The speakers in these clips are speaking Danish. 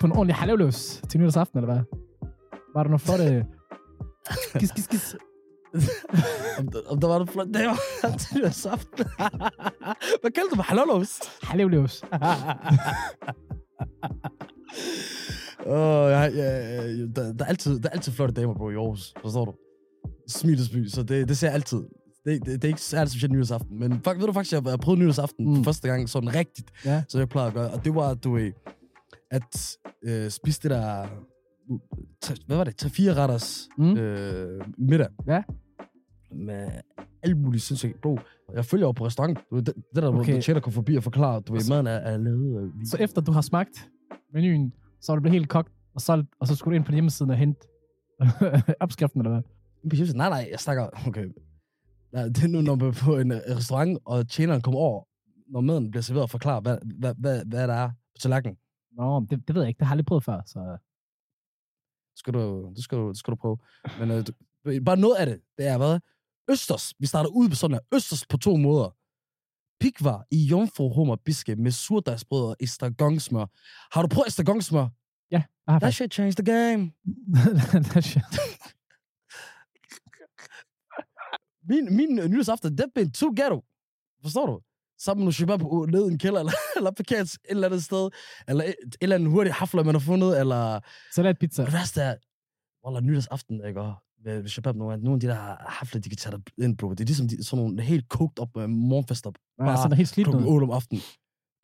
på en ordentlig halvløs til nytårsaften, eller hvad? Var der noget flotte... Gis, gis, gis. om, der, om der var noget flot damer til nytårsaften. Hvad kaldte du mig? Hallolos? Halvløs. Åh, jeg, jeg, jeg, der, der, er altid, der er altid flotte damer, bro, i Aarhus. Forstår du? Smilesby, så det, det ser jeg altid. Det, det, det er ikke særligt specielt nytårsaften, men fuck, ved du faktisk, jeg har prøvet nytårsaften mm. For første gang sådan rigtigt, Ja. som jeg plejer at gøre. Og det var, du ved, at øh, spise det der, hvad var det, tre fire retters Mm. øh, middag. Ja. Med alt muligt sindssygt. Bro, jeg følger jo på restaurant. Det, det der, hvor Okay. okay. tjener kom forbi og forklarer, du ved, maden er, er lavet Så efter du har smagt menuen, så er du blevet helt kogt og solgt, og så skulle du ind på hjemmesiden og hente opskriften, eller hvad? På hjemmesiden? Nej, nej, jeg snakker... Okay. Nej, det er nu, når man er på en øh, restaurant, og tjeneren kommer over, når maden bliver serveret og forklarer, hvad, hvad, hvad, hvad der er på tallerkenen. Nå, det, det ved jeg ikke. Det har jeg aldrig prøvet før, så... Det skal du, det skal du, det skal du prøve. Men øh, du, bare noget af det, det er, hvad? Østers. Vi starter ud på sådan her. Østers på to måder. Pikvar i jomfru hummer biske med surdejsbrød og estragongsmør. Har du prøvet estragongsmør? Ja, jeg har That shit changed the game. That shit. Min, min øh, nytårsaften, det blev to ghetto. Forstår du? Sammen med shabab ned i en kælder, eller, eller parkeret et eller andet sted, eller et, et eller andet hurtigt hafler, man har fundet, eller... Salat pizza. Og det værste er, Wallah, nytårsaften, ikke? Og med shabab, nogle, af- nogle de der hafler, de kan tage dig ind, bro. Det er ligesom de, sådan nogle helt kogt op med morgenfester Ja, sådan helt slidt klokken noget. 8 om aftenen.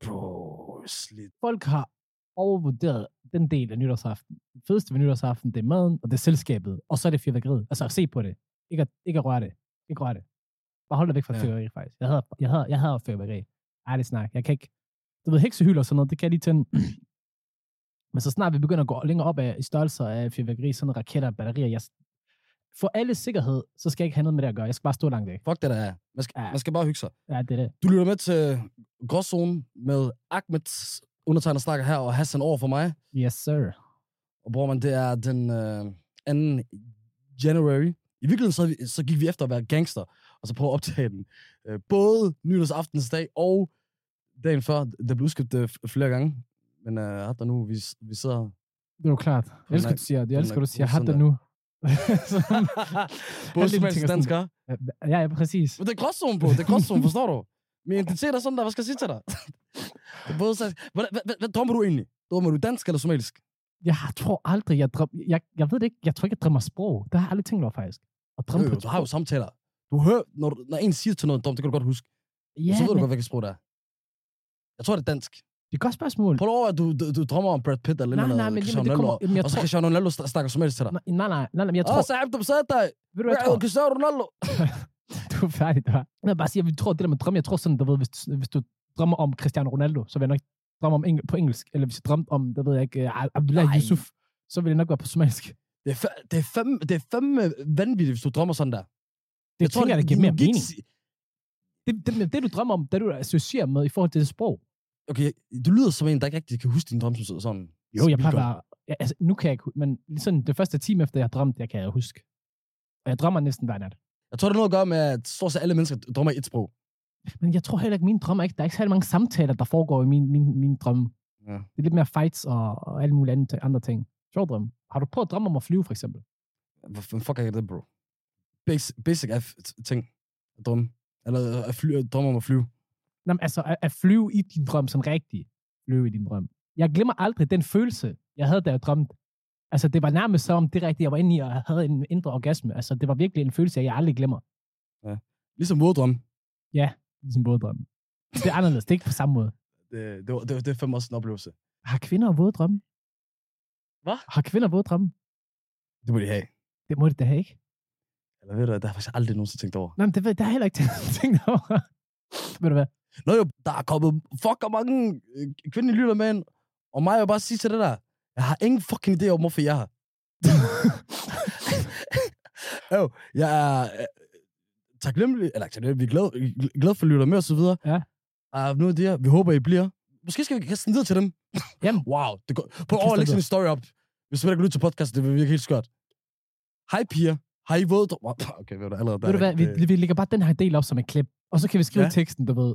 Bro, slidt. Folk har overvurderet den del af nytårsaften. Det fedeste ved nytårsaften, det er maden, og det er selskabet, og så er det fyrværkeriet. Altså, se på det. Ikke at, ikke at røre det. Ikke røre det. Bare hold dig væk fra Ja. fyrværkeri, faktisk. Jeg havde, jeg havde, jeg havde fyrværkeri. Ærligt snak. Jeg kan ikke... Du ved, heksehyld og sådan noget, det kan jeg lige tænde. Men så snart vi begynder at gå længere op af, i størrelser af fyrværkeri, sådan noget raketter og batterier, jeg, for alle sikkerhed, så skal jeg ikke have noget med det at gøre. Jeg skal bare stå langt væk. Fuck det der er. Man skal, Ja. man skal bare hygge sig. Ja, det er det. Du lytter med til Gråzone med Ahmed, undertegner snakker her, og Hassan over for mig. Yes, sir. Og bror man, det er den øh, 2. January. I virkeligheden så, så gik vi efter at være gangster, og så prøve at optage den. Øh, både nytårsaftensdag og dagen før. Det blev udskudt øh, flere gange. Men øh, har der nu, vi, vi sidder... Det er jo klart. Jeg elsker, er- du siger, jeg elsker, er du siger, søndag. nu. både danskere. ja, ja, præcis. Men det er gråzone på, det er gråzone, forstår du? Min identitet er sådan der, hvad skal jeg sige til dig? det både, hvad, hvad, hvad, hvad, drømmer du egentlig? Drømmer du dansk eller somalisk? Jeg tror aldrig, jeg drømmer... Jeg, jeg ved det ikke. Jeg tror ikke, jeg drømmer sprog. Det har jeg aldrig tænkt over, faktisk. Drømme Jo, jo, du har jo samtaler. Du hører, når, du, når en siger til noget dumt, det kan du godt huske. Ja, så ved du men godt, hvilket sprog det er. Jeg tror, det er dansk. det er et godt spørgsmål. Prøv over, at du, du, du drømmer om Brad Pitt eller Nej, noget, nej, men- Cristiano jamen, det Ronaldo, kommer- jamen, jeg og så Cristiano Ronaldo snakker somalisk til dig. Nej, nej, nej, nej, men jeg Åh, tror... så er du besat dig. Ved du, jeg tror? Cristiano Ronaldo. Du er færdig, der. Jeg bare sige, vi tror, det der med drømme, jeg tror sådan, du ved, hvis, hvis du drømmer om Cristiano Ronaldo, så vil jeg nok drømme om eng- på engelsk. Eller hvis jeg drømte om, det ved jeg ikke, uh, Abdullah. Yusuf, så vil det nok være på somalisk. Det er, det er fandme, det er fandme vanvittigt, hvis du drømmer sådan der. Det jeg tænker jeg, det giver mere mening. Det, det, det, du drømmer om, det du associerer med i forhold til det sprog. Okay, du lyder som en, der ikke rigtig kan huske din drøm som sådan. Jo, jeg plejer bare... Ja, altså, nu kan jeg ikke... Men sådan, det første time efter, jeg har drømt, jeg kan jeg huske. Og jeg drømmer næsten hver nat. Jeg tror, det er noget at gøre med, at stort set alle mennesker drømmer i et sprog. Men jeg tror heller ikke, mine drømme er ikke... Der er ikke særlig mange samtaler, der foregår i min, min, min drømme. Ja. Det er lidt mere fights og, og alle mulige andre, andre ting. Sjov drømme. Har du prøvet at drømme om at flyve, for eksempel? Hvad fuck er det, bro? Basic, basic er ting. Drømme. Eller at fly, at drømme om at flyve. Nå, men altså, at, at flyve i din drøm, sådan rigtig flyve i din drøm. Jeg glemmer aldrig den følelse, jeg havde, da jeg drømte. Altså, det var nærmest som, det rigtige, jeg var inde i, og jeg havde en indre orgasme. Altså, det var virkelig en følelse, jeg aldrig glemmer. Ligesom våddrømme. Ligesom både drømme. Det er anderledes. Det er ikke på samme måde. Det, det, var- det, det er fandme også en oplevelse. Har kvinder våde drømme? Hvad? Har kvinder våde drømme? Det må de have. Det må det da have, ikke? Eller ved du, det har jeg faktisk aldrig nogensinde tænkt over. Nej, men det ved der er heller ikke tænkt over. ved du hvad? Nå jo, der er kommet fucker mange øh, kvindelige lytter med ind. Og mig vil jeg bare sige til det der. Jeg har ingen fucking idé om, hvorfor jeg er her. jo, jeg er øh, taknemmelig, eller taknemmelig, vi er glad, glad for at lytte med og så videre. Ja. Og nu af det her, vi håber, I bliver. Måske skal vi kaste videre til dem. Jamen. wow, det går. Kaster over lægge sådan en story op. Hvis du vil lytte til podcast, det vil virke helt skørt. Hej piger. Har I våd? Okay, ved du allerede der. Ved du hvad? det- Vi, vi lægger bare den her del op som en klip, og så kan vi skrive Ja. teksten, du ved.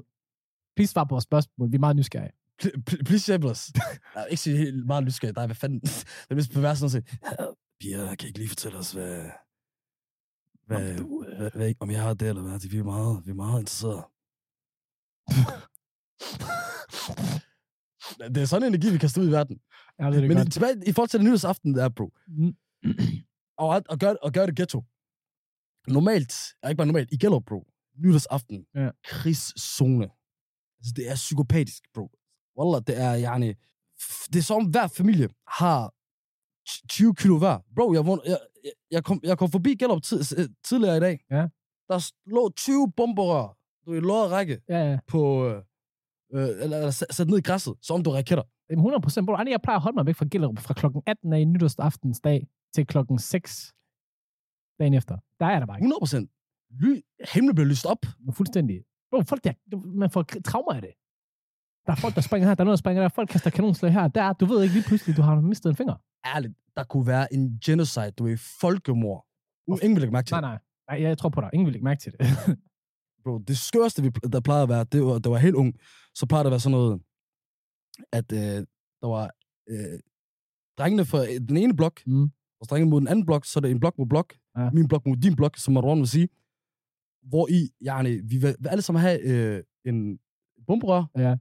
Please svar på vores spørgsmål. Vi er meget nysgerrige. Pl- pl- Please shameless. Jeg er ikke så helt meget nysgerrig. Nej, hvad fanden? Det er mest perverse at sige, "Ja, piger, kan I ikke lige fortælle os, hvad, hvad, Om du, øh, hvad, hvad, om jeg har det, eller hvad? Vi er meget, vi er meget interesserede. Det er sådan en energi, vi kaster ud i verden. Jeg ved det Men i, godt. tilbage, i forhold til den nyhedsaften, der, bro, Mm. og, og, gør, og gør det ghetto. Normalt, ja, ikke bare normalt, i Gellerup, bro, nyhedsaften, Ja. krigszone. Altså, det er psykopatisk, bro. Wallah, det er, yani, det er som hver familie har t- 20 kilo hver. Bro, jeg, vund- jeg, jeg, kom, jeg kom forbi Gellerup tid, tidligere i dag. Ja. Der lå 20 bomberør, du i lodret række, Ja, ja. på, øh, øh, eller, eller sat ned i græsset, som du raketter. Jamen, 100 procent. Jeg plejer at holde mig væk fra Gellerup fra klokken 18 af nytårsaftensdag til klokken 6 dagen efter. Der er der bare ikke. 100 procent. Ly, himlen bliver lyst op. Fuldstændig. Bro, folk der, man får traumer af det. Der er folk, der springer her, der er noget, der springer der, folk kaster kanonslag her, der, du ved ikke lige pludselig, du har mistet en finger. ærligt, der kunne være en genocide, du er folkemord. Ingen vil lægge mærke til Nej, det. nej. Nej, jeg tror på dig. Ingen vil ikke mærke til det. Bro, det skørste, vi, der plejede at være, det var, det var helt ung, så plejede det at være sådan noget, at øh, der var øh, drengene fra øh, den ene blok, Mm. og drengene mod den anden blok, så er det en blok mod blok, Ja. min blok mod din blok, som Marwan vil sige, hvor i, yani, vi vil, vil alle sammen have øh, en bomberør, Ja.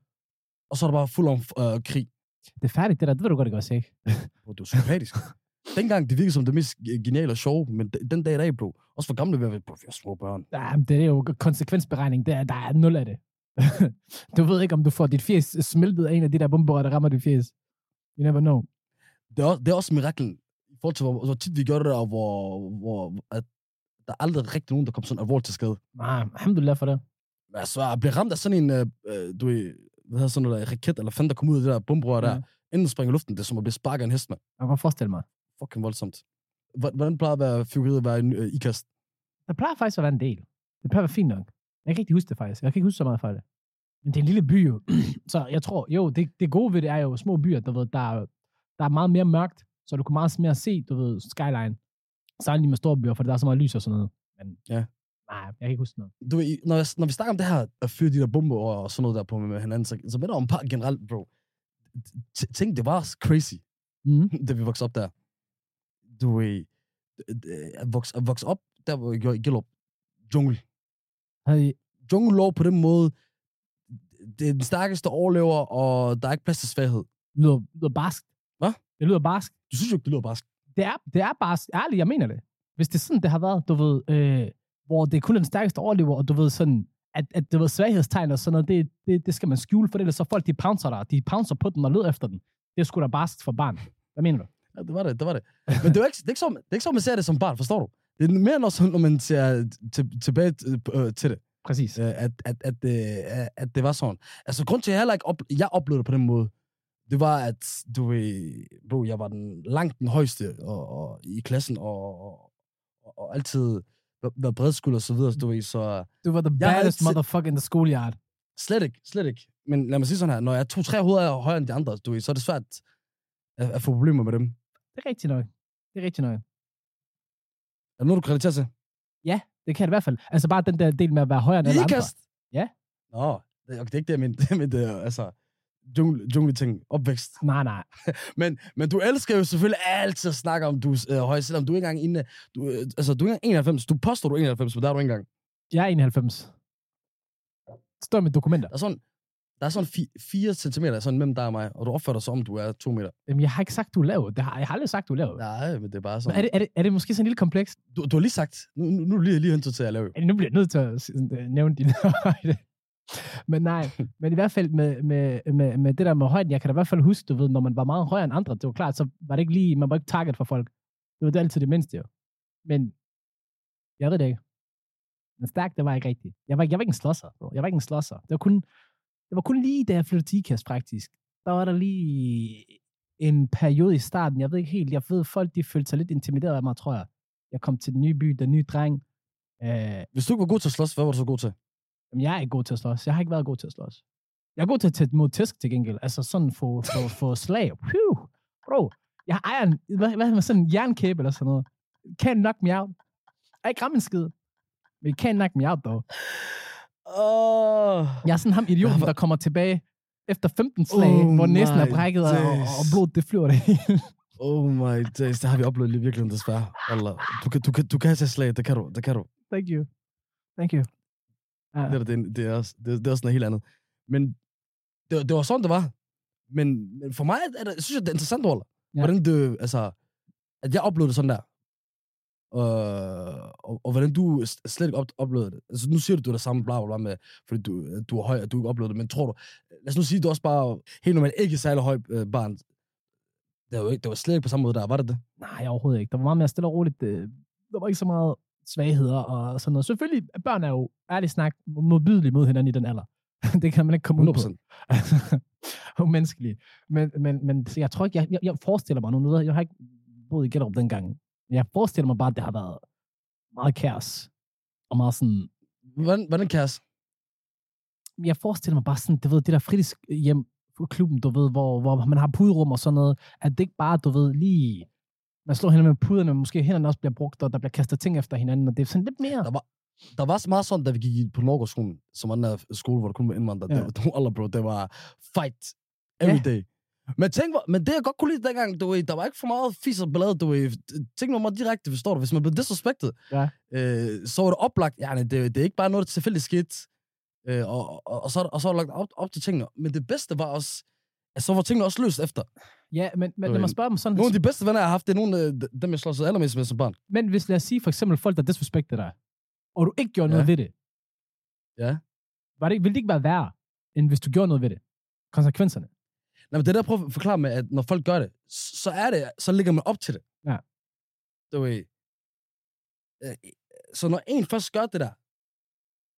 og så er der bare fuld om øh, krig. Det er færdigt, det der. Det ved du godt, det også ikke. Det var sympatisk. Dengang, det virkede som det mest geniale og sjove, men de- den dag i dag, bro, også for gamle, vi vi er små børn. Ja, men det er jo konsekvensberegning. Der, der er nul af det. du ved ikke, om du får dit fjes smeltet af en af de der bomber, der rammer dit fjes. You never know. det er, også, det er også miraklen, i forhold til, hvor, hvor tit vi gør det der, og hvor, hvor at der er aldrig rigtig nogen, der kommer sådan alvorligt til skade. Nej, alhamdulillah for det. Men altså, at blive ramt af sådan en, øh, øh, du ved, hvad hedder sådan noget der, raket, eller fanden, der kommer ud af det der bombrør der, Ja. inden springer i luften, det er som at blive sparket af en hest, mand. Jeg kan forestille mig. Fucking voldsomt. Hvor- Hvordan plejer at være fyrkeriet at være en øh, ikast? Der plejer faktisk at være en del. Det plejer at være fint nok. Jeg kan ikke huske det faktisk. Jeg kan ikke huske så meget fra det. Men det er en lille by jo. så jeg tror, jo, det, det gode ved det er jo små byer, der, ved, der, er- der er meget mere mørkt, så du kan meget mere se, du ved, skyline. Sammenlignet med store byer, for der er så meget lys og sådan noget. Men Ja. nej, jeg kan ikke huske noget. Du når, jeg, når vi snakker om det her, at fyre de der bomber og, sådan noget der på med hinanden, så, så minder om bare generelt, bro. Tænk, det var crazy. Mm. da vi voksede op der. Du ved, at vokse, at vokse op, der hvor jeg gjorde i Gellerup, jungle. I, Jungle lov på den måde, det er den stærkeste overlever, og der er ikke plads til svaghed. det lyder, det lyder barsk. Hvad? Det lyder barsk. Du synes jo ikke, det lyder bare det er, det er bare ærligt, jeg mener det. Hvis det er sådan, det har været, du ved, øh, hvor det kun er den stærkeste overlever, og du ved sådan, at, at det ved, svaghedstegn og sådan noget, det, det, det skal man skjule, for det, ellers så folk, de pouncer dig, de pouncer på den og leder efter den. Det er sgu da barsk for barn. Hvad mener du? Ja, det var det, det var det. Men det er, ikke, det, er ikke så, det er ikke så, man ser det som barn, forstår du? Det er mere, når, sådan, når man ser til, tilbage øh, til det, Præcis. øh, at, at, at, øh, at det var sådan. Altså, grund til, at jeg heller ikke op, jeg oplevede det på den måde, det var, at du ved, bro, jeg var den, langt den højeste og, og, i klassen, og, og, og altid var- var bredskuld og så videre, du ved, så Du var the baddest motherfucker in the schoolyard. slet ikke, slet ikke. Men lad mig sige sådan her, når jeg er to-tre hoveder højere end de andre, du ved, så er det svært at, at få problemer med dem. Det er rigtigt nok. Det er rigtigt nok. Er der noget, du kan relatere til? Det kan det i hvert fald. Altså bare den der del med at være højere end alle andre. Ja. Nå, det, okay, det er ikke det, jeg mente. Det er mit, øh, altså, jungle, jungle ting, opvækst. Nej, nej. Men, men du elsker jo selvfølgelig altid at snakke om, du er øh, høj, selvom du ikke engang inde. Du, øh, altså, du er ikke engang 91. Du påstår, du er 91, men der er du ikke engang. Jeg er 91. Det står i mine dokumenter. Der er sådan, der er sådan 4 cm sådan mellem dig og mig, og du opfører dig som om, du er 2 meter. Jamen, jeg har ikke sagt, du er lav. Det har, jeg har aldrig sagt, du er lav. Nej, men det er bare Men sådan. er, det, er, det, er det måske sådan en lille kompleks? Du, du har lige sagt, nu, nu, nu er lige, lige hentet til at lave. Nu bliver jeg nødt til at øh, nævne din højde. Men nej, men i hvert fald med, med, med, med det der med højden, jeg kan da i hvert fald huske, du ved, når man var meget højere end andre, det var klart, så var det ikke lige, man var ikke target for folk. Det var det altid det mindste jo. Men jeg ved det ikke. Men stærk, det var ikke rigtigt. Jeg var, jeg var ikke en slåsser, bro. Jeg var ikke en slåsser. Det var kun, det var kun lige, da jeg flyttede til IKAST, faktisk. Der var der lige en periode i starten, jeg ved ikke helt, jeg ved, folk de følte sig lidt intimideret af mig, tror jeg. Jeg kom til den nye by, den nye dreng. Øh, Hvis du ikke var god til at slås, hvad var du så god til? Jamen, jeg er ikke god til at slås. Jeg har ikke været god til at slås. Jeg er god til at tage mod tæsk til gengæld. Altså sådan få, få, få slag. Phew. Bro, jeg ejer en, hvad, hvad med sådan en jernkæbe eller sådan noget. Can't knock me out. Jeg er ikke ramme en skid. Men can't knock me out, dog. Åh. Jeg er sådan ham idioten, der kommer tilbage efter 15 slag, Oh hvor næsen er brækket, og, og blodet det flyver det. Oh my days, det har vi oplevet lige virkelig desværre. Allah. Du kan, du kan, du kan tage slag, det kan du, det kan du. Thank you. Thank you. Ja. Det, er, det, det, er også, det, det er også noget helt andet. Men det, det var sådan, det var. Men, men for mig er det, jeg synes jeg, det er interessant. Ja. Ja. Hvordan det, altså, at jeg oplevede det sådan der. Og, og, og hvordan du slet ikke op, oplevede det. Altså, nu siger du, du er det samme bla bla bla med, fordi du, du er høj, og du ikke oplevede det, men tror du, lad os nu sige, du også bare helt normalt ikke særlig høj øh, barn. Det var, jo ikke, det var slet ikke på samme måde der, var det det? Nej, overhovedet ikke. Der var meget mere stille og roligt. øh, Der var ikke så meget svagheder og sådan noget. Selvfølgelig, børn er jo ærligt snak modbydelige mod hinanden i den alder. det kan man ikke komme ud på. 100%. Umenneskelige. Men, men, men jeg tror ikke, jeg, jeg, jeg forestiller mig nu, jeg, har ikke boet i Gellerup dengang, jeg forestiller mig bare, at det har været meget kaos. Og meget sådan, Hvordan, hvordan kan jeg forestiller mig bare sådan, du ved, det der fritidshjem, klubben, du ved, hvor, hvor man har puderum og sådan noget, at det ikke bare, du ved, lige, man slår hinanden med puderne, men måske hænderne også bliver brugt, og der bliver kastet ting efter hinanden, og det er sådan lidt mere. Der var, der var så meget sådan, da vi gik på Norgårdsskolen, som var den der skole, hvor der kun var indvandrere. Ja. Det, var, Allah, bro, det var fight every Ja. day. Men, tænk, men det, jeg godt kunne lide dengang, du ved, der var ikke for meget fis og ballade, du ved. Ting var meget direkte, forstår du? Hvis man blev disrespektet, Ja. øh, så var det oplagt. Ja, det, det er ikke bare noget, der tilfældigt skete. Øh, og, og, og, så, og så var lagt op, op til tingene. Men det bedste var også, at så var tingene også løst efter. Ja, men, men lad mig spørge dem sådan, Nogle af de bedste venner, jeg har haft, det er nogle af dem, jeg sig allermest med som barn. men hvis lad os sige for eksempel folk, der disrespekter dig, og du ikke gjorde Ja. noget ved det, Ja. var det, ville det ikke være værre, end hvis du gjorde noget ved det? Konsekvenserne. Nej, men det er der, prøver at forklare med, at når folk gør det, så er det, så ligger man op til det. Ja. Du ved. Øh, Så når en først gør det der,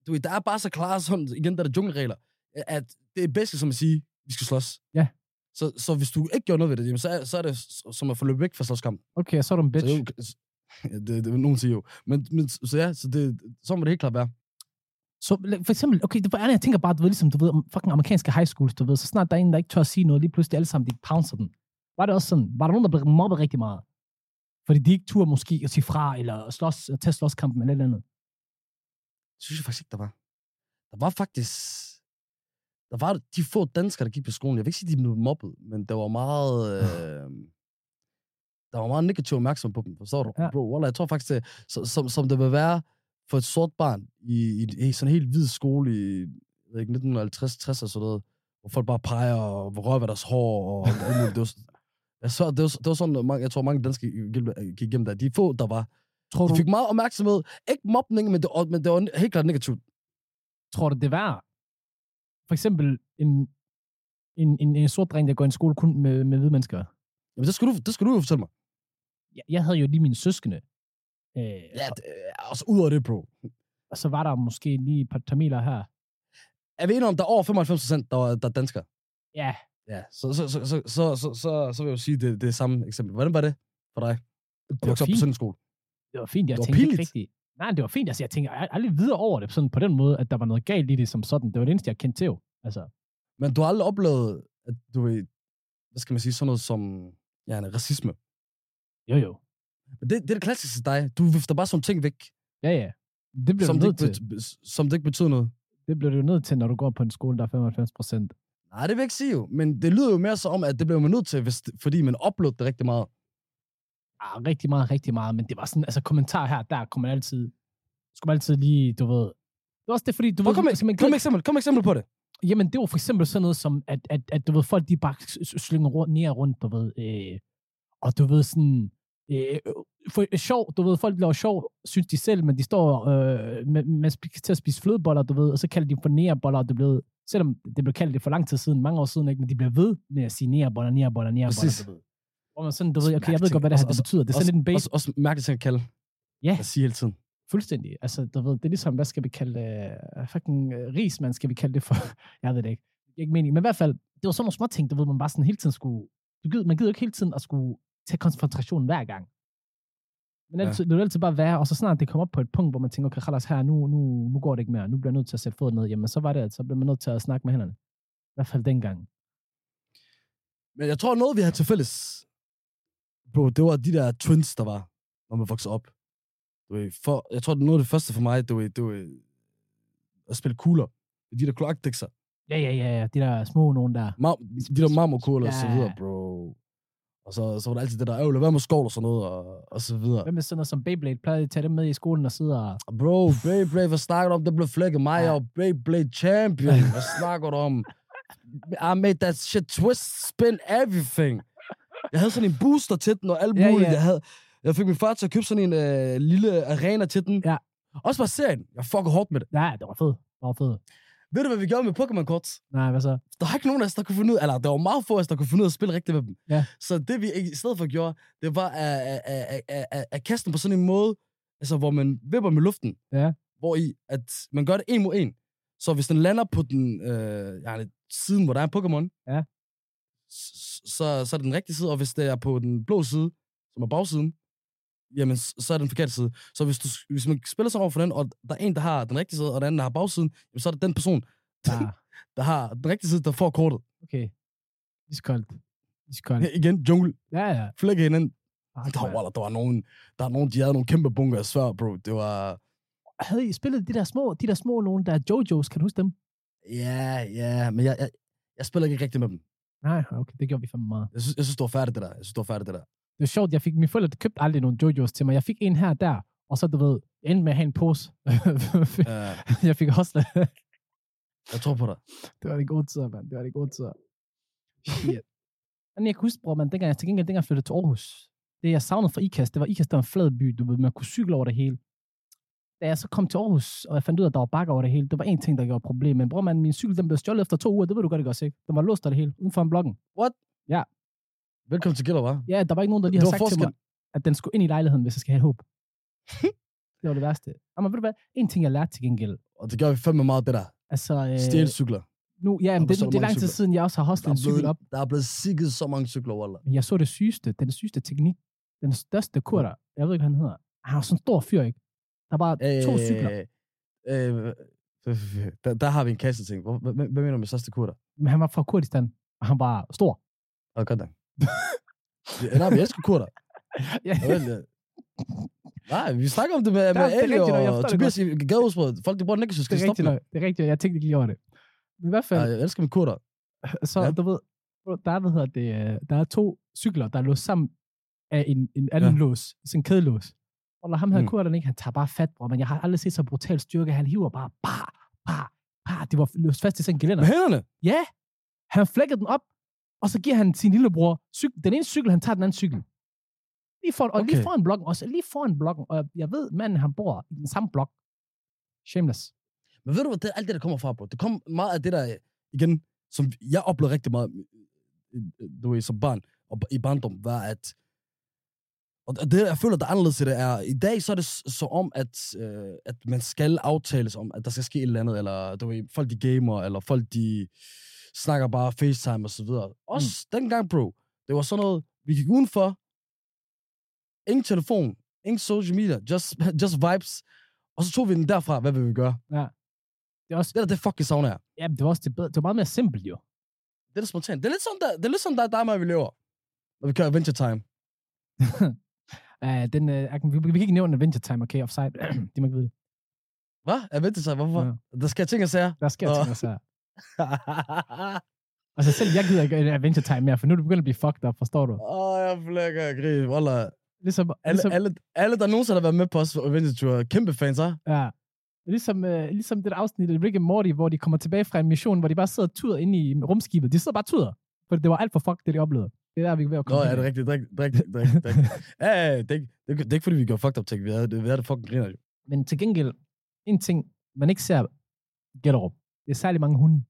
du ved, der er bare så klare sådan, igen, der er jungleregler, at det er bedst som at sige, vi skal slås. Ja. Så, så hvis du ikke gør noget ved det, jamen, så, er, så er det som at få løbet væk fra slåskamp. Okay, så er du en bitch. Så, jo, det, det, nogen sige jo. Men, men så ja, så, det, så må det helt klart være. Så for eksempel, okay, det var andet, jeg tænker bare, du ved, ligesom, du ved, fucking amerikanske high schools, du ved, så snart der er en, der ikke tør at sige noget, lige pludselig alle sammen, de pouncer den. Var det også sådan, var der nogen, der blev mobbet rigtig meget? Fordi de ikke turde måske at sige fra, eller slås, at tage slåskampen, eller et eller andet. Det synes jeg faktisk ikke, der var. Der var faktisk... Der var de få danskere, der gik på skolen. Jeg vil ikke sige, de blev mobbet, men der var meget... Øh, der var meget negativ opmærksomhed på dem, forstår du? Ja. Bro, wallah, jeg tror faktisk, det, som, som det vil være for et sort barn i, i, i sådan en helt hvid skole i jeg ved ikke, 1950, 60 og sådan noget, hvor folk bare peger og rører ved deres hår og muligt. Det var, jeg så, det, var, det var sådan, mange, jeg tror, mange danske gik- igennem der. De få, der var, Tror du, de fik meget opmærksomhed. Ikke mobning, men det, men det var helt klart negativt. tror du, det værd? For eksempel en, en, en, en sort dreng, der går i en skole kun med, med hvide mennesker. Jamen, det skal du, det skal du jo fortælle mig. Jeg, jeg havde jo lige mine søskende. Øh, Ja, det, altså ud af det, bro. og så var der måske lige et par tamiler her. Er vi enige om, der er over 95 procent, der, er- der er danskere? Ja, Ja, så, så, så, så, så, så, så, så vil jeg jo sige, det, det er samme eksempel. Hvordan var det for dig? det var vokse op på fint. skole? Det var fint, jeg Det var tænkte ikke pinligt. rigtigt. Nej, det var fint. Altså, jeg tænker ald- aldrig videre over det sådan på den måde, at der var noget galt i det som sådan. Det var det eneste, jeg kendte til jo. Altså, Men du har aldrig oplevet, at du ved, hvad skal man sige, sådan noget som ja, en racisme. jo jo. Men det, det er det klassiske dig. Du vifter bare sådan ting væk, Ja, ja. Det bliver som du det, nødt ikke til. som det ikke betyder noget. Det bliver du nødt til, når du går på en skole, der er 95 procent. Nej, det vil jeg ikke sige jo. Men det lyder jo mere så om, at det bliver man nødt til, hvis, fordi man oplevede det rigtig meget. Ah, rigtig meget, rigtig meget. Men det var sådan, altså kommentar her, der kunne man altid, skulle man altid lige, du ved. Det var også det, fordi du Prøv, ved, kom, altså, man, kom, eksempel, kom eksempel på det. Jamen, det var for eksempel sådan noget som, at, at, at du ved, folk de bare slynger rundt, ned rundt, du ved. Øh, og du ved sådan, øh, for øh, sjov, du ved, folk laver sjov, synes de selv, men de står øh, med, med til at spise flødeboller, du ved, og så kalder de for næreboller, du ved, selvom det blev kaldt det for lang tid siden, mange år siden, ikke, men de bliver ved med at sige næreboller, næreboller, Præcis. du ved. Hvor man sådan, du ved, okay, jeg ved godt, hvad det her Også- det betyder. Det er sådan lidt en base. Også, også mærkeligt ting at kalde. Ja. At sige hele tiden. Fuldstændig. Altså, du ved, det er ligesom, hvad skal vi kalde? Uh, fucking uh, rismand skal vi kalde det for. jeg ved det ikke. Det er ikke mening. Men i hvert fald, det var sådan nogle små ting, du ved, man bare sådan hele tiden skulle... Du gider, man gider ikke hele tiden at skulle tage konfrontationen hver gang. Men Ja. altid, det vil altid bare være, og så snart det kommer op på et punkt, hvor man tænker, okay, Khalas, her, nu, nu, nu går det ikke mere, nu bliver jeg nødt til at sætte foden ned, jamen så var det, at så bliver man nødt til at snakke med hænderne. I hvert fald dengang. Men jeg tror, noget vi har til fælles, bro, det var de der twins, der var, når man voksede op. Du ved, for, jeg tror, noget af det første for mig, det var, det var at spille kugler. De der kloakdækser. Ja, ja, ja, ja. De der små nogen der. Mar- de der marmorkugler og så Ja. videre, bro. Og så, så var der altid det der, øh, lad være med skål og sådan noget, og, og så videre. Hvem er sådan noget som Beyblade? Plejer de at tage dem med i skolen og sidde og... Bro, Beyblade, hvad snakker du om? Det blev flækket mig, Ja. var Beyblade champion. Hvad snakker du om? I made that shit twist, spin, everything. Jeg havde sådan en booster til den og alt Ja, muligt. ja. Jeg, havde, jeg fik min far til at købe sådan en øh, lille arena til den. Ja. Også bare serien. Jeg fucker hårdt med det. Ja, det var fedt. Det var fedt. Ved du, hvad vi gjorde med Pokémon-kort? Nej, hvad så? Der var ikke nogen af os, der kunne finde ud eller der var meget få af os, der kunne finde ud af at spille rigtigt med dem. Ja. Så det vi i stedet for gjorde, det var at, at, at, at, at, at kaste dem på sådan en måde, altså hvor man vipper med luften. Ja. Hvor i, at man gør det en mod en. Så hvis den lander på den øh, ja, siden, hvor der er en Pokémon, Ja. så, så er det den rigtige side, og hvis det er på den blå side, som er bagsiden, jamen, så er den forkerte side. Så hvis, du, hvis man spiller sig over for den, og der er en, der har den rigtige side, og den anden, der har bagsiden, jamen, så er det den person, Ja, der har den rigtige side, der får kortet. okay. Iskoldt. Iskoldt. Igen, jungle, Ja, ja. flække hinanden. Ah, Der var, der var nogen, der var nogen, de havde nogle kæmpe bunker af svær, bro. Det var... Havde I spillet de der små, de der små nogen, der er Jojos, kan du huske dem? Ja, ja, men jeg, jeg, jeg spiller ikke rigtig med dem. Nej, okay, det gjorde vi fandme meget. Jeg synes, jeg synes, det var færdigt, det der. Jeg synes, det var færdigt, det der. Det var sjovt, jeg fik, mine forældre købte aldrig nogen Jojos til mig. Jeg fik en her og der, og så, du ved, endte med at have en pose. Uh, jeg fik også jeg tror på dig. Det var de gode tider, mand. Det var de gode tider. Shit. Men jeg kan huske, bror, man, dengang jeg til gengæld dengang jeg flyttede til Aarhus, det jeg savnede fra IKAST, det var IKAST, der var en flad by, du ved, man kunne cykle over det hele. Da jeg så kom til Aarhus, og jeg fandt ud af, at der var bakker over det hele, det var en ting, der gjorde et problem. Men bror, man, min cykel, den blev stjålet efter to uger, det ved du godt, ikke også, ikke? Den var låst af det hele, uden for en blokken. Velkommen til Giller, hva'? Ja, der var ikke nogen, der lige havde sagt til mig, at den skulle ind i lejligheden, hvis jeg skal have et håb. det var det værste. Jamen, ved du hvad? En ting, jeg lærte til gengæld. Og det gør vi fandme meget, der. Altså, øh, Stjæle cykler. nu, ja, men det, det er lang tid siden, jeg også har er, en cykel op. der er blevet sikket så mange cykler, Wallah. Men jeg så det sygeste, den sygeste teknik, den største kurder, jeg ved ikke, hvad han hedder. Han var sådan en stor fyr, ikke? Der var bare to cykler. Øh, øh, der, der har vi en kasse ting. Hvad, hvad, hvad mener du med største kurder? Men han var fra Kurdistan, og han var stor. Åh, godt da. Ja, nej, vi elsker kurder. ja, Ja, vel, ja. Nej, vi snakker om det med, Ja, med det Ali jeg og det Tobias i gadeudsbrød. Folk, de bruger den ikke, så skal det de stoppe nok. Det er rigtigt, jeg tænkte ikke lige over det. Men i hvert Ja, fald, jeg elsker med kurder. så ja. du ved, der er, hvad hedder det, øh, der er to cykler, der er låst sammen af en, en anden Ja. lås, sådan en kædelås. Og når ham her Mm. kurderen ikke, han tager bare fat, bror, men jeg har aldrig set så brutal styrke. Han hiver bare, bah, bah, bah. De var låst fast i sådan en gelænder. Med hænderne. Ja, han flækker den op, og så giver han sin lillebror cykel. Den ene cykel, han tager den anden cykel. Lige foran, og lige Okay. foran blokken også. Lige foran blokken. Og jeg ved, manden han bor i den samme blok. Shameless. Men ved du, hvad det, alt det, der kommer fra, bro? Det kommer meget af det, der, igen, som jeg oplevede rigtig meget, øh, du ved, som barn, og i barndom, var at, og det, jeg føler, der er anderledes i det, er, i dag, så er det så om, at, øh, at man skal aftales om, at der skal ske et eller andet, eller, du ved, folk de gamer, eller folk de snakker bare FaceTime og så videre. Også mm. dengang, bro, det var sådan noget, vi gik udenfor, ingen telefon, ingen social media, just, just vibes, og så tog vi den derfra, hvad vil vi gøre? Det er, også, Det er det fucking savner jeg. ja, det var også det, bedre. det var meget mere simpelt, jo. Det er det spontant. Det er lidt sådan, der, det er lidt sådan, der, der er mig, vi lever. Når vi kører Adventure Time. Uh, den, uh, vi, vi kan ikke nævne Adventure Time, okay? Offside. De må ikke vide det. Hvad? Adventure Time? Hvorfor? Ja. Ja. Der jeg ting og sager. Der sker Nå. ting, altså. Altså selv jeg gider ikke en Adventure Time mere, for nu er det begyndt at blive fucked up, forstår du? Åh, jeg flækker og grin. Wallah. Ligesom, Alle, ligesom, alle, alle, der nogensinde har været med på os Adventure Tour, er kæmpe fans, har? Ja. Ligesom, øh, ligesom det der afsnit af Rick and Morty, hvor de kommer tilbage fra en mission, hvor de bare sidder og tuder inde i rumskibet. De sidder bare og tuder. For det var alt for fuck, det de oplevede. Det er der, vi er ved at Nå, komme ja, det er rigtigt. Det er rigtigt. Det er rigtigt. Det er rigtigt. Er. Ja, ja, det, er ikke, det, er det er ikke, fordi vi gør fucked up ting. Vi havde det, vi havde det fucking griner jo. Men til gengæld, en ting, man ikke ser Gellerup, det er særlig mange hunde.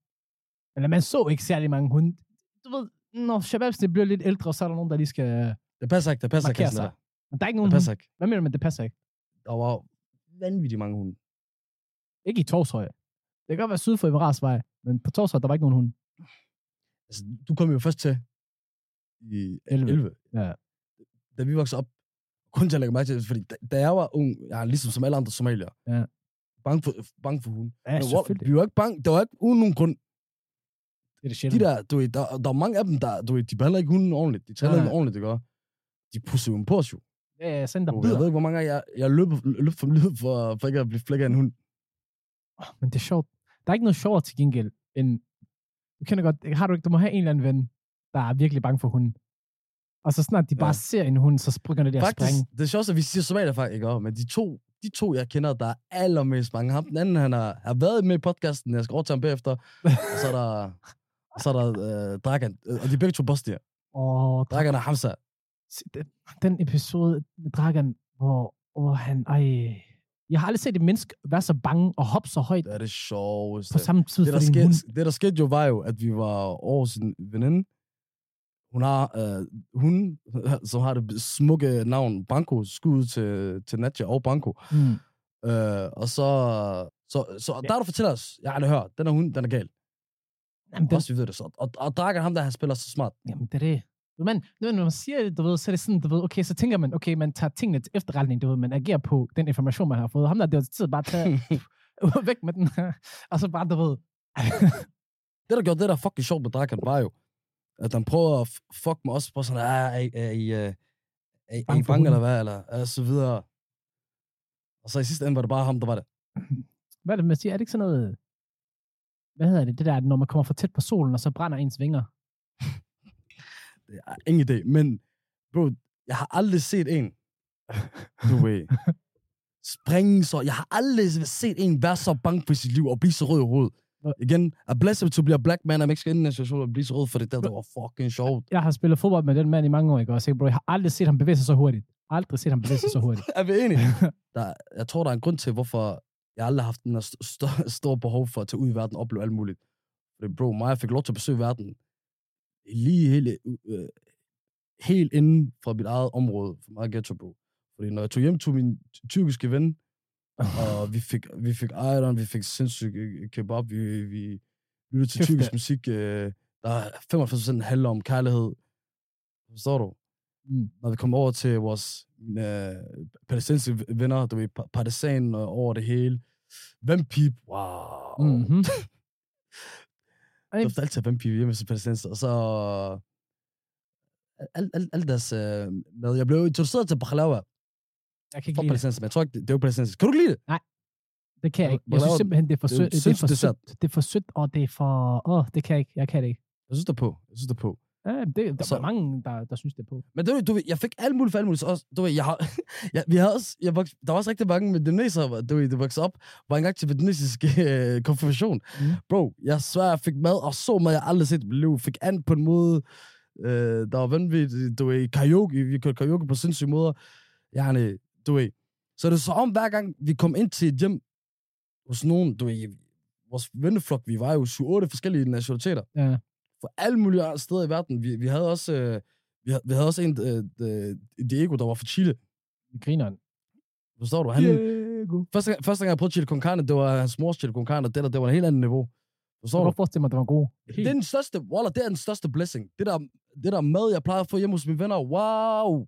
Eller man så ikke særlig mange hunde. Du ved, når shababsene bliver lidt ældre, så er der nogen, der lige skal Det passer ikke. Det passer ikke. markere sig. Men der er ikke der. nogen Det passer hunde. ikke. Hvad mener du med, det passer ikke? Der var vanvittigt mange hunde. Ikke i Torshøj. Det kan godt være syd for Emiratsvej, men på Torshøj, der var ikke nogen hunde. Altså, du kom jo først til i 11. 11. Ja. Da vi voksede op, kun til at lægge mærke til det, fordi da, da jeg var ung, jeg er ligesom som alle andre somalier, Ja. bange for, bange for hunde. Ja, Men hvor- selvfølgelig. Vi var ikke bange, der var ikke uden nogen grund. Det er det De der, du ved, der, der er mange af dem, der, du ved, de behandler ikke hunden ordentligt. De træner Nej. den ordentligt, det gør. De pusser jo på jo. Ja, ja, der Du, jeg ved ikke, hvor mange gange jeg, jeg løb, løb for livet for, for ikke at blive flækket af en hund. Men det er sjovt. Der er ikke noget sjovere til gengæld, end Du kender godt, har du ikke, du må have en eller anden ven, der er virkelig bange for hunden. Og så snart de bare Ja. ser en hund, så begynder de at Faktisk, springe. det er sjovt, at vi siger somalier faktisk, ikke? Men de to, de to, jeg kender, der er allermest mange. Ham, den anden, han har, har været med i podcasten. Jeg skal overtage ham bagefter. og så er der, så er der øh, Dragan. Øh, Og de er begge to bosnier. Og Dragan og Hamza. den, den episode med Dragan, hvor, hvor han, ej, jeg har aldrig set et menneske være så bange og hoppe så højt Det er det sjoveste. på samme tid, det, der en hund, skete, det, der skete jo, var jo, at vi var over sin veninde. Hun har, øh, hun, som har det smukke navn Banco, skud til, til Nadja og Banco. mm, Øh, og så, så, så der du fortæller os, jeg har aldrig hørt, den er hun, den er gal. Jamen, den, Også vi ved det så. Og, og Dragan, ham der, han spiller så smart. jamen, det er det. Men når man siger det, du ved, så er det sådan, du ved, okay, så tænker man, okay, man tager tingene til efterretning, du ved, man agerer på den information, man har fået. Ham der, det var tid bare tage væk med den, og så bare, du ved, Det, der gjorde det der fucking sjovt med Dragan, var jo, at han prøver at fuck med os på sådan, ah, er, I- er, I, øh, er, I- er I Bange eller hvad, eller og så videre. Og så i sidste ende var det bare ham, der var det. hvad er det, man siger, er det ikke sådan noget, hvad hedder det, det der, når man kommer for tæt på solen, og så brænder ens vinger? Jeg har ingen idé, men bro, jeg har aldrig set en, du ved, springe så. Jeg har aldrig set en være så bange for sit liv og blive så rød i hovedet. Igen, a blessing to be a black man, I'm ikke skal inden situation og blive så rød, for det der, det var fucking sjovt. Jeg har spillet fodbold med den mand i mange år, ikke? Og så, bro, jeg har aldrig set ham bevæge sig så hurtigt. Aldrig set ham bevæge sig så hurtigt. Er vi enige? Der, jeg tror, der er en grund til, hvorfor jeg aldrig har haft den her st- st- store behov for at tage ud i verden og opleve alt muligt. Fordi bro, mig fik lov til at besøge verden lige helt, øh, helt inden for mit eget område, for mig ghetto, bro. Fordi når jeg tog hjem til min ty- tyrkiske ven, og vi fik, vi fik iron, vi fik sindssygt øh, kebab, vi, vi lyttede til tyrkisk musik, øh, der er 95% handler om kærlighed. Forstår du? Mm. når vi kom over til vores øh, palæstinensiske venner, du ved, pa- partisan og over det hele. Vampip, wow. Mm. Mm-hmm. Jeg dufter altid af vampip hjemme hos palæstinenser. Og så alt, alt, alt deres øh, mad. Jeg blev introduceret til baklava Jeg kan ikke lide det. men jeg tror ikke, det, det er jo palæstinenser. Kan du ikke lide det? Det kan jeg ikke. Jeg synes simpelthen, det er for det er sødt. Det er sødt. Det er for sødt, og det er for... Åh, oh, det kan jeg ikke. Jeg kan det ikke. Jeg synes, der er på. Jeg synes, der er på. Ja, det, der Så- er mange, der, der synes det på. Men du, du jeg fik alt muligt for alt muligt. Så også, du ved, jeg har, jeg, vi havde også, jeg voks, der var også rigtig mange vietnamesere, du der voksede op, var engang til vietnamesisk øh, konfirmation. Mm. Bro, jeg svær, jeg fik mad, og så mad, jeg aldrig set liv. Fik and på en måde, øh, der var vanvittigt, du ved, karaoke, vi kørte karaoke på sindssyge måder. Yani, du ved. Så det er så om, hver gang vi kom ind til et hjem hos nogen, du ved, vores venneflok, vi var jo 7-8 forskellige nationaliteter Ja. For alle mulige andre steder i verden. Vi, vi havde også, øh, vi, havde, vi havde også en, øh, øh, Diego, der var fra Chile. Vi griner. Forstår du? Han, Diego. første, gang, første gang, jeg prøvede chili con carne, det var hans mors chili con carne, og det der, det var en helt anden niveau. Jeg Forstår kan du? godt forestille mig, det var god. Det er den største, Wallah, det er den største blessing. Det der, det der mad, jeg plejer at få hjemme hos mine venner, wow!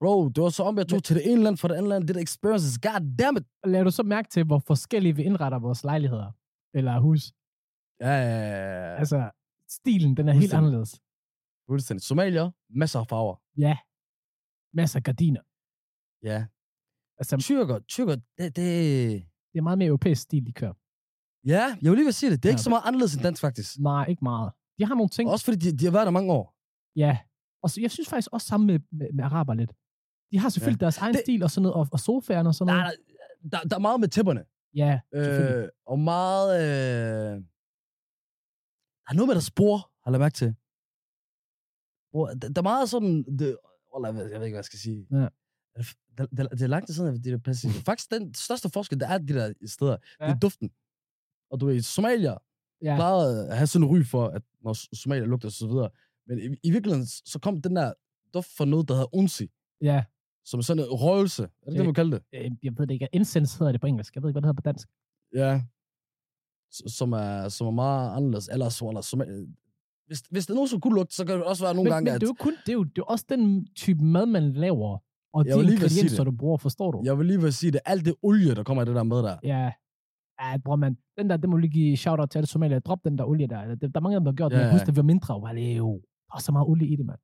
Bro, det var så om, jeg tog til det ene land fra det andet land. Det der experiences, god damn it! Lader du så mærke til, hvor forskellige vi indretter vores lejligheder? Eller hus? Ja, ja, ja. Altså, stilen, den er helt anderledes. Fuldstændig. Somalier, masser af farver. Ja. Masser af gardiner. Ja. Altså, Tyrker, tyrker, det, det... det er meget mere europæisk stil, de kører. Ja, jeg vil lige sige det. Det er Ja. ikke så meget anderledes end dansk, faktisk. Nej, ikke meget. De har nogle ting. Også fordi de, de har været der mange år. Ja. Og så, jeg synes faktisk også sammen med, med, med araber lidt. De har selvfølgelig ja. deres egen Det- stil og sådan noget, og, og sofaerne og sådan Der, noget. er- der, der er meget med tæpperne. Ja. Øh, og meget... Øh... Der er noget med der spor, har jeg mærke til. Hvor, der, der er meget sådan... Det, jeg, ved, ikke, hvad jeg skal sige. Ja. Det, det, det er lang tid siden, at det er passet. Faktisk den største forskel, der er de der steder, ja. det er duften. Og du ved, somalier Ja. plejede at have sådan en ry for, at når somalier lugter og så videre. Men i, i virkeligheden, så kom den der duft for noget, der hedder unsi, ja. som er sådan en røgelse. Er det det, man kalder det? Øh, Jeg ved det ikke. Incense hedder det på engelsk. Jeg ved ikke, hvad det hedder på dansk. Ja. Som er, som er meget anderledes. Ellers, eller, som er, hvis, hvis det er nogen, som kunne lugte, så kan det også være nogle Men, gange, men det er jo kun, det er jo, det er også den type mad, man laver. Og Jeg de ingredienser, det. du bruger, forstår du? Jeg vil lige vil sige det. Alt det olie, der kommer af det der med der. Ja. Ja, bror, man. Den der, det må lige give shout-out til alle somalier. Drop den der olie der. Der, der er mange af dem, der har gjort det. Ja, men Husk, ja. det var mindre. Det jo der er så meget olie i det, mand.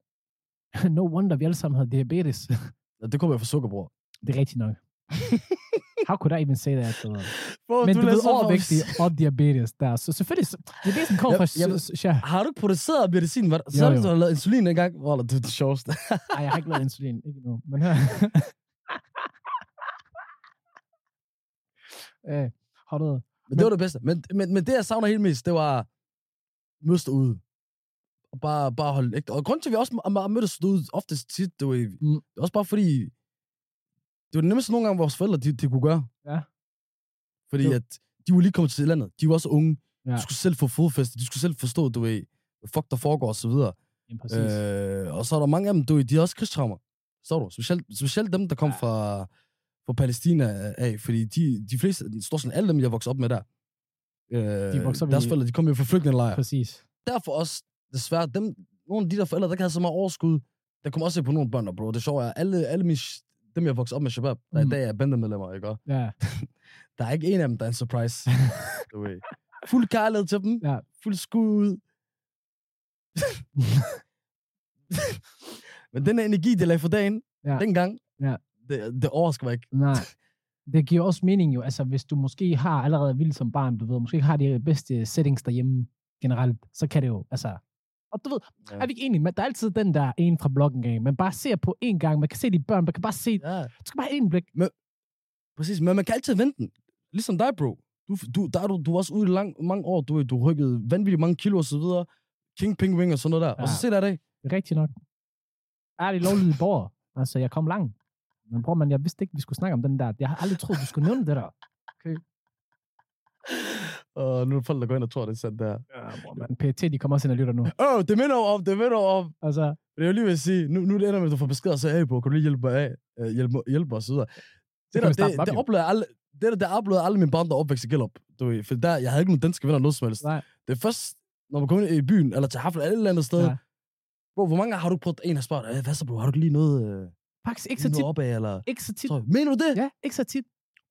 no wonder, vi alle sammen har diabetes. Ja, Det kommer jeg fra sukker, bror. det er rigtigt nok. how could I even say that? Du ved? Bro, Men du, ved, læser overvægtig og diabetes der. Så selvfølgelig, det er det, som kommer fra... ja. Har du produceret medicin? Hvad? Så Jo, jo. du har lavet insulin engang. Wallah, det er det sjoveste. Ej, jeg har ikke lavet insulin. Ikke nu. Men hør. øh, har du... Men det var det bedste. Men, men, men det, jeg savner helt mest, det var mødes derude. Og bare, bare holde ægte. Og grunden til, at vi også mødtes derude oftest tit, det var, mm. Mm. det var også bare fordi, det var det nemmeste nogle gange, vores forældre, de, de kunne gøre. Ja. Fordi Jo. at de var lige kommet til landet. De var også unge. Ja. De skulle selv få fodfæste. De skulle selv forstå, du ved, fuck der foregår og så videre. Jamen, præcis. Øh, og så er der mange af dem, du ved, de har også krigstraumer. Så du? Specielt, specielt dem, der kom Ja. ja. fra, fra Palæstina af, fordi de, de fleste, står sådan alle dem, jeg voksede op med der. Øh, De op deres i- forældre, de kom jo fra flygtningelejre. præcis. Derfor også, desværre, dem, nogle af de der forældre, der ikke havde så meget overskud, der kommer også se på nogle børn, bro. Det sjove er, alle, alle mine, dem, jeg voksede op med Shabab, der Mm. i dag er bandemedlemmer, ikke? Ja. Der er ikke en af dem, der er en surprise. du ved. Fuld kærlighed til dem. Ja. Fuld skud. Men den energi, de lagde for dagen, Ja. dengang, Ja. det, det overrasker mig ikke. Nej. Det giver også mening jo, altså hvis du måske har allerede vildt som barn, du ved, måske har de bedste settings derhjemme generelt, så kan det jo, altså... Og du ved, Ja. er vi ikke enige? Men der er altid den der en fra bloggen gang. Man bare ser på en gang, man kan se de børn, man kan bare se, Ja, du skal bare have en blik. præcis. Men man kan altid vente den. Ligesom dig, bro. Du, du, der er du, du var også ude i lang, mange år. Du, du rykkede vanvittigt mange kilo og så videre. King Ping Wing og sådan noget der. Ja. Og så Ja. se der i dag. Det er rigtigt nok. Ærligt lovlydige borger. Altså, jeg kom langt. Men bror, man, jeg vidste ikke, vi skulle snakke om den der. Jeg har aldrig troet, du skulle nævne det der. Og nu er der folk, der går ind og tror, det er sandt der. Ja, bror. PT, de kommer også ind og lytter nu. Åh, oh, det minder om, det minder om. Altså, Det er jo lige ved at sige, nu, nu er det ender med, at du får besked og siger, hey bro, kan du lige hjælpe mig af? Uh, hjælpe, hjælpe så videre. Det, der, det, op, det, jo. oplevede jeg aldrig, det der, det oplevede aldrig min barn, der opvækst i Gellup. Du ved, for der, jeg havde ikke nogen danske venner, noget som helst. nej. Det er først, når man kommer ind i byen, eller til hafler, eller et eller andet sted. Ja. Ja. Bro, hvor mange gange har du prøvet en har spurgt, "Øh, hvad så bro, har du ikke lige noget, øh, Faktisk ikke så tit. opad, eller? Ikke så tit. Så, mener du det? Ja. Ja, ikke så tit.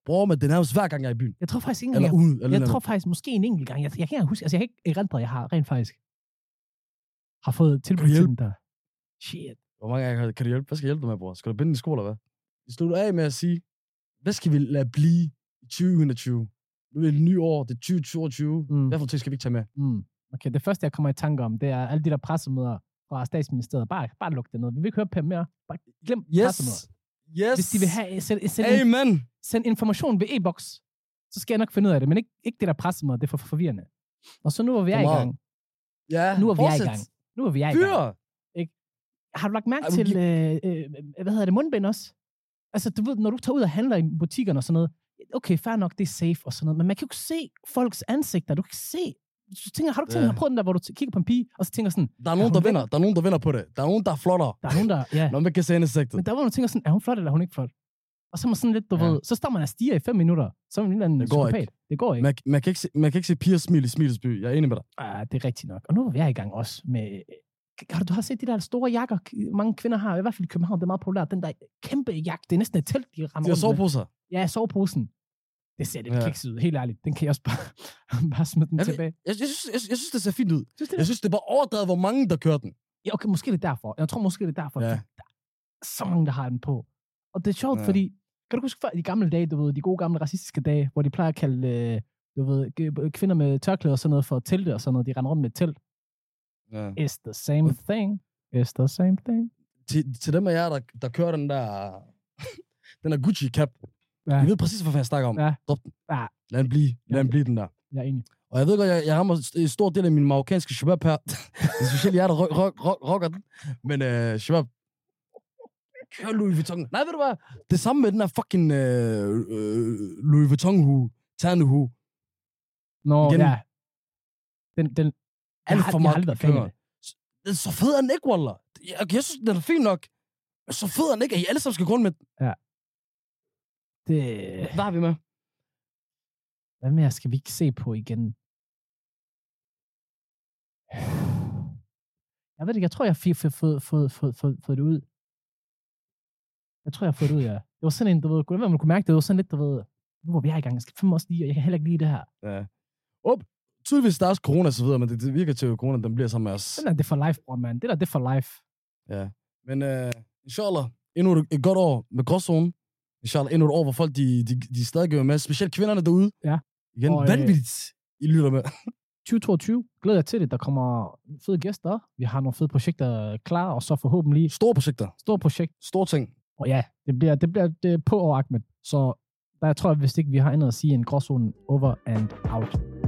Bro, men det er nærmest hver gang, jeg er i byen. Jeg tror faktisk ikke, Eller jeg, ude. Eller jeg tror faktisk måske en enkelt gang. Jeg, jeg kan ikke huske, altså jeg kan ikke erindre, at jeg har rent faktisk har fået tilbud til den der. Shit. Hvor mange gange kan du hjælpe? Hvad skal jeg hjælpe dig med, bror? Skal du binde din sko, eller hvad? Vi slutter af med at sige, hvad skal vi lade blive i 2021? Nu er det nye år, det er 2022. Mm. Hvad for ting skal vi ikke tage med? Mm. Okay, det første, jeg kommer i tanke om, det er alle de der pressemøder fra statsministeriet. Bare, bare luk det ned. Vi vil ikke høre på mere. Bare glem pressemøder. Yes. Hvis de vil have, send, send, in, Amen. send information ved e-boks, så skal jeg nok finde ud af det. Men ikke, ikke det der pressemøder, det er for forvirrende. Og så nu hvor vi er i gang. Ja, Nu er vi er i gang. Nu er vi er i gang. Fyr. Har du lagt mærke Ej, til, øh, øh, hvad hedder det, mundbind også? Altså, du ved, når du tager ud og handler i butikkerne og sådan noget, okay, fair nok, det er safe og sådan noget, men man kan jo ikke se folks ansigter. Du kan ikke se. Du tænker, har du ikke tænkt, ja. prøvet den der, hvor du kigger på en pige, og så tænker sådan, Der er nogen, der vinder. Der er nogen, der vinder på det. Der er nogen, der er flottere, der er nogen, der, ja. når man kan se ansigtet. Men der hvor man tænker sådan, er hun flot, eller er hun ikke flot? Og så er man sådan lidt, du Ja. ved, så står man og stiger i fem minutter, så er man en eller anden Det går psykopat. ikke. Det går ikke. Man, man, kan ikke se, man kan ikke se piger smile i Smilesby. Jeg er enig med dig. Ah, det er rigtigt nok. Og nu er vi i gang også med... Har du, du har set de der store jakker, mange kvinder har, i hvert fald i København, det er meget populært, den der kæmpe jakke, det er næsten et telt, de rammer De har rundt med. soveposer. Ja, soveposen. Det ser lidt Ja. kikset ud, helt ærligt. Den kan jeg også bare, bare smide den Jeg, jeg, tilbage. jeg, synes, jeg, jeg synes, det ser fint ud. Synes du Jeg det? synes, det er bare overdrevet, hvor mange, der kører den. Ja, okay, måske det er derfor. Jeg tror måske det er derfor. Ja. Der er så mange, der har den på. Og det er sjovt, Ja. fordi, kan du huske før de gamle dage, du ved, de gode gamle racistiske dage, hvor de plejer at kalde, øh, du ved, g- kvinder med tørklæder og sådan noget for telte og sådan noget, de render rundt med telt. Ja. It's the same thing. It's the same thing. Til, til dem af jer, der, der kører den der, den der Gucci cap, Ja, I ved præcis, hvad jeg snakker om. Ja. Drop den. Ja. Lad den blive. Lad Ja. den blive, den der. jeg er enig. Og jeg ved godt, jeg, jeg rammer en stor del af min marokkanske shabab her. det er specielt jer, der rock, rock, rock, rocker den. Men uh, shabab, kør Louis Vuitton. Nej, ved du hvad? Det samme med den der fucking uh, uh, Louis Vuitton-hue, ternehue. Nå, Igen. ja. Den, den, jeg, Alt for jeg har meget aldrig. Den er så fed er den ikke, Wallah. Jeg, jeg synes, den er fin nok. Så fed er den ikke, at I alle sammen skal gå rundt med den. Det. Hvad har vi med? Hvad mere skal vi ikke se på igen? Jeg ved ikke, jeg tror, jeg har fået, fået, fået, fået, fået, fået det ud. Jeg tror, jeg har fået det ud, ja. Det var sådan en, du ved, kunne man kunne mærke det, var sådan lidt, du ved, nu hvor vi er i gang, jeg skal fandme også lige, og jeg kan heller ikke lide det her. Ja. Op. Tydeligvis der er også corona og så videre, men det, det virker til, at corona den bliver sammen med os. Den er det for life, bror, man. Det der, det for life. Ja. Men uh, inshallah, endnu et, godt år med gråzone. Inshallah, endnu et år, hvor folk de, de, de stadig gør med, specielt kvinderne derude. Ja. Igen, Og, øh, vanvittigt, I lytter med. 2022, glæder jeg til det. Der kommer fede gæster. Vi har nogle fede projekter klar, og så forhåbentlig Store projekter, stort projekt. store ting. Og ja, det bliver, det bliver det på over Ahmed. Så der tror jeg, hvis ikke vi har andet at sige end gråzonen over and out.